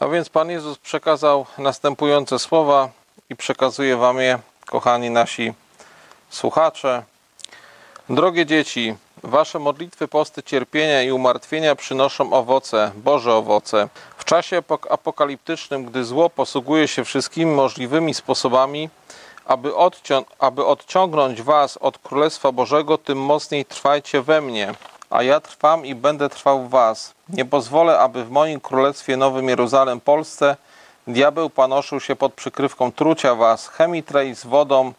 A więc Pan Jezus przekazał następujące słowa i przekazuje Wam je, kochani nasi słuchacze. Drogie dzieci, Wasze modlitwy, posty, cierpienia i umartwienia przynoszą owoce, Boże owoce. W czasie apok- apokaliptycznym, gdy zło posługuje się wszystkimi możliwymi sposobami, aby, aby odciągnąć Was od Królestwa Bożego, tym mocniej trwajcie we mnie, a ja trwam i będę trwał w Was. Nie pozwolę, aby w moim Królestwie Nowym Jeruzalem Polsce diabeł panoszył się pod przykrywką trucia Was, chemitrej z wodą,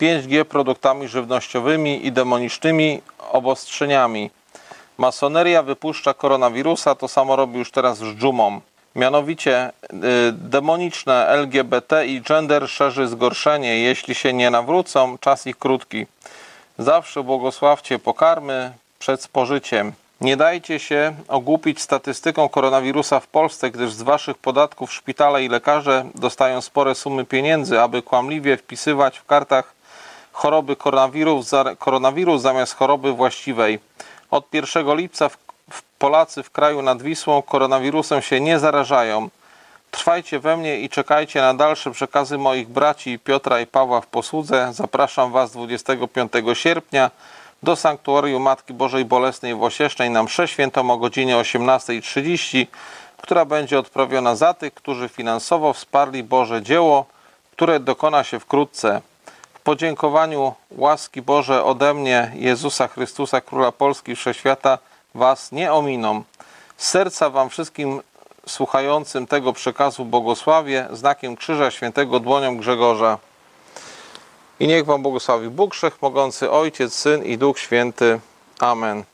5G produktami żywnościowymi i demonicznymi obostrzeniami. Masoneria wypuszcza koronawirusa, to samo robi już teraz z dżumą. Mianowicie y, demoniczne LGBT i gender szerzy zgorszenie. Jeśli się nie nawrócą, czas ich krótki. Zawsze błogosławcie pokarmy przed spożyciem. Nie dajcie się ogłupić statystyką koronawirusa w Polsce, gdyż z waszych podatków szpitale i lekarze dostają spore sumy pieniędzy, aby kłamliwie wpisywać w kartach choroby koronawirus, koronawirus zamiast choroby właściwej. Od 1 lipca w, w Polacy w kraju nad Wisłą koronawirusem się nie zarażają. Trwajcie we mnie i czekajcie na dalsze przekazy moich braci Piotra i Pawła w posłudze. Zapraszam Was 25 sierpnia do Sanktuarium Matki Bożej Bolesnej w Osiesznej na mszę świętą o godzinie 18.30, która będzie odprawiona za tych, którzy finansowo wsparli Boże dzieło, które dokona się wkrótce. W podziękowaniu łaski Boże ode mnie, Jezusa Chrystusa, Króla Polski i Wszechświata, Was nie ominą. Z serca Wam wszystkim słuchającym tego przekazu błogosławię znakiem krzyża świętego dłonią Grzegorza. I niech Wam błogosławi Bóg Wszechmogący, Ojciec, Syn i Duch Święty. Amen.